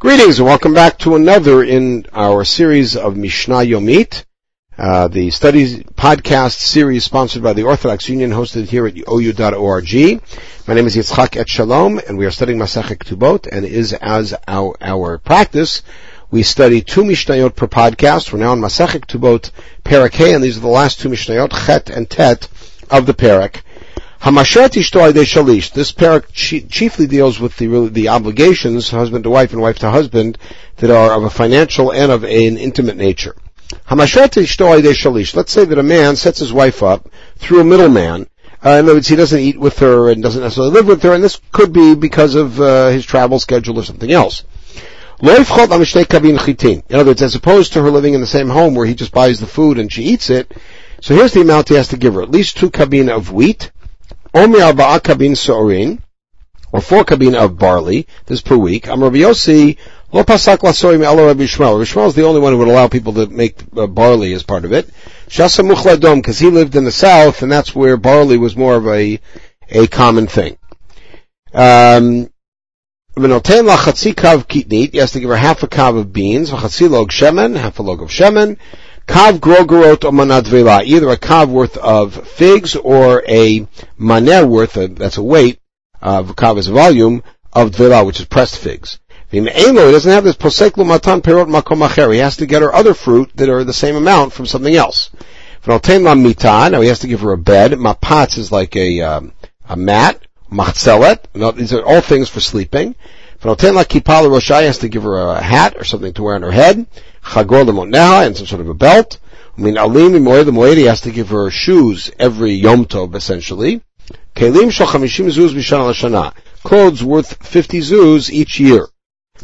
Greetings and welcome back to another in our series of Mishnah Yomit, uh, the studies podcast series sponsored by the Orthodox Union, hosted here at ou.org. My name is Yitzchak Etshalom, and we are studying Masechet Ketubot, and is as our, our practice, we study two Mishnayot per podcast. We're now in Masechet Ketubot, Parak and these are the last two Mishnayot, Chet and Tet of the Parak. Hamashet ishto shalish. This parak chiefly deals with the the obligations, husband to wife and wife to husband, that are of a financial and of an intimate nature. Hamashet ishto shalish. Let's say that a man sets his wife up through a middleman. Uh, in other words, he doesn't eat with her and doesn't necessarily live with her, and this could be because of uh, his travel schedule or something else. In other words, as opposed to her living in the same home where he just buys the food and she eats it, so here's the amount he has to give her. At least two kabin of wheat, Omi arba'a kabin or four kabin of barley, this per week. Am Rabbi Yossi, lo pasak lasorim elo Rabbi Shmuel. Rabbi Shmuel is the only one who would allow people to make uh, barley as part of it. Shasa muchladom, because he lived in the south, and that's where barley was more of a, a common thing. Um, he has to give her half a kav of beans, log shemen, half a log of shemen, Kav grogorot or manadvela, either a kav worth of figs or a maner worth of, that's a weight, of kav is a volume, of dvela, which is pressed figs. He doesn't have this poseklu matan perot makom He has to get her other fruit that are the same amount from something else. mita, now he has to give her a bed. Mapatz is like a, um, a mat. Machzelet, these are all things for sleeping. V'noten kippah l'roshai has to give her a hat or something to wear on her head. Chagor l'moneha and some sort of a belt. I mean, alim imoed the he has to give her shoes every Yom Tov essentially. Kelim shal chamishim zuz b'shana l'shana. Clothes worth 50 zuz each year.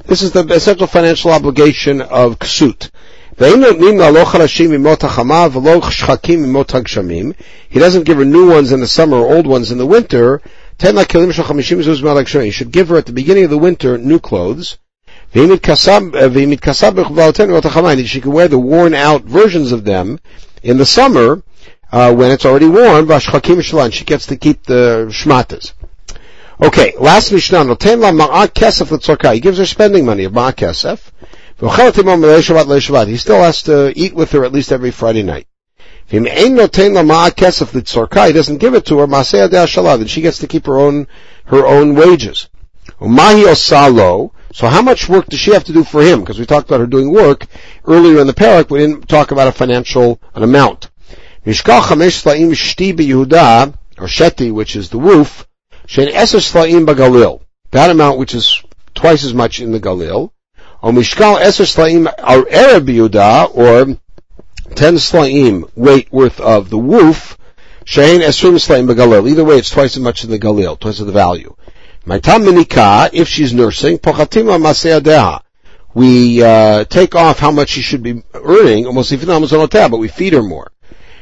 This is the essential financial obligation of ksut. He doesn't give her new ones in the summer, or old ones in the winter. You should give her at the beginning of the winter new clothes. She can wear the worn out versions of them in the summer, uh, when it's already worn, and she gets to keep the shmatas. Okay, last Mishnah, He gives her spending money of ma'akesef. He still has to eat with her at least every Friday night. He doesn't give it to her, then she gets to keep her own, her own wages. So how much work does she have to do for him? Because we talked about her doing work earlier in the parak, we didn't talk about a financial, an amount. Or sheti, which is the roof. That amount which is twice as much in the Galil. Or mishkal eser or ten slaim weight worth of the woof, shein esrim slaim bagalil. Either way, it's twice as much in the Galil, twice of the value. Maitam minika, if she's nursing, pochatima maseadeha. We uh, take off how much she should be earning, almost even but we feed her more.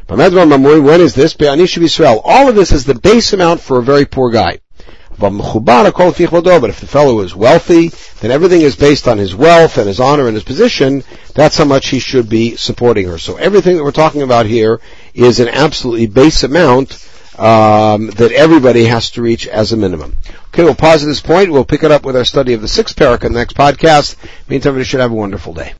When is this? All of this is the base amount for a very poor guy. But if the fellow is wealthy, then everything is based on his wealth and his honor and his position. That's how much he should be supporting her. So everything that we're talking about here is an absolutely base amount um, that everybody has to reach as a minimum. Okay, we'll pause at this point. We'll pick it up with our study of the sixth parak in the next podcast. Meantime, we should have a wonderful day.